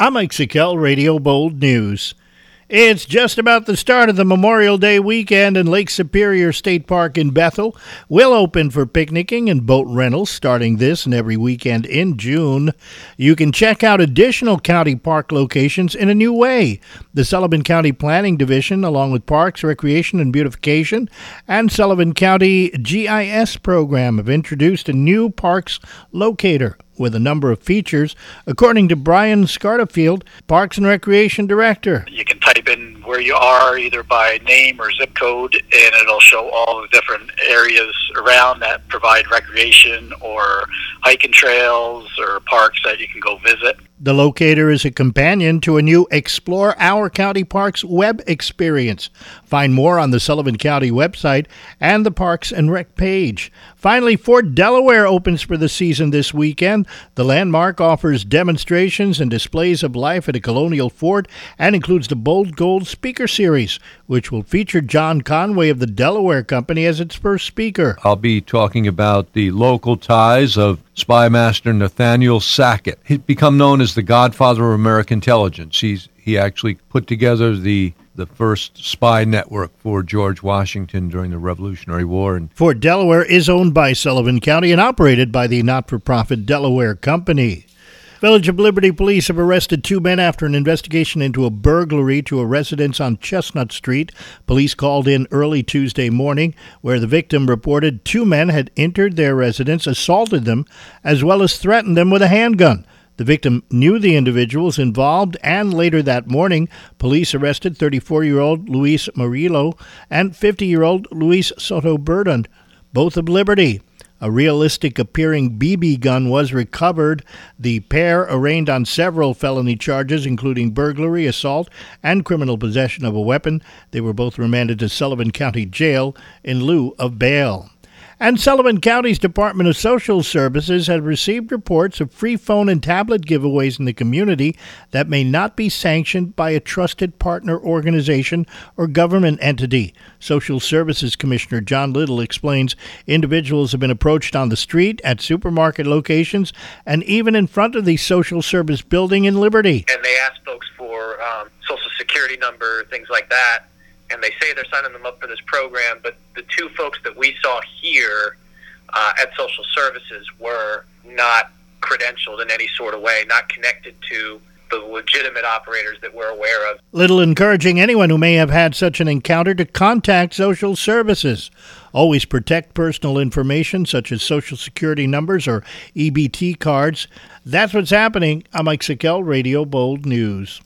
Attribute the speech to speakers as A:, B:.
A: I'm Mike Sikel, Radio Bold News. It's just about the start of the Memorial Day weekend, and Lake Superior State Park in Bethel will open for picnicking and boat rentals starting this and every weekend in June. You can check out additional county park locations in a new way. The Sullivan County Planning Division, along with Parks, Recreation, and Beautification, and Sullivan County GIS program, have introduced a new parks locator with a number of features, according to Brian Scarterfield, Parks and Recreation Director.
B: You can type in where you are either by name or zip code, and it'll show all the different areas around that provide recreation or hiking trails or parks that you can go visit.
A: The locator is a companion to a new Explore Our County Parks web experience. Find more on the Sullivan County website and the Parks and Rec page. Finally, Fort Delaware opens for the season this weekend. The landmark offers demonstrations and displays of life at a colonial fort and includes the Bold Gold Speaker Series, which will feature John Conway of the Delaware Company as its first speaker.
C: I'll be talking about the local ties of spy master Nathaniel Sackett. He's become known as the godfather of American intelligence. He's he actually put together the the first spy network for George Washington during the Revolutionary War. And
A: Fort Delaware is owned by Sullivan County and operated by the not-for-profit Delaware Company. Village of Liberty police have arrested two men after an investigation into a burglary to a residence on Chestnut Street. Police called in early Tuesday morning, where the victim reported two men had entered their residence, assaulted them, as well as threatened them with a handgun. The victim knew the individuals involved, and later that morning, police arrested 34 year old Luis Murillo and 50 year old Luis Soto Burden, both of Liberty. A realistic appearing BB gun was recovered. The pair arraigned on several felony charges, including burglary, assault, and criminal possession of a weapon. They were both remanded to Sullivan County Jail in lieu of bail. And Sullivan County's Department of Social Services has received reports of free phone and tablet giveaways in the community that may not be sanctioned by a trusted partner organization or government entity. Social Services Commissioner John Liddle explains individuals have been approached on the street, at supermarket locations, and even in front of the social service building in Liberty.
D: And they ask folks for um, social security number, things like that and they say they're signing them up for this program, but the two folks that we saw here uh, at social services were not credentialed in any sort of way, not connected to the legitimate operators that we're aware of.
A: Liddle encouraging anyone who may have had such an encounter to contact social services. Always protect personal information such as social security numbers or EBT cards. That's what's happening. I'm Mike Sikel, Radio Bold News.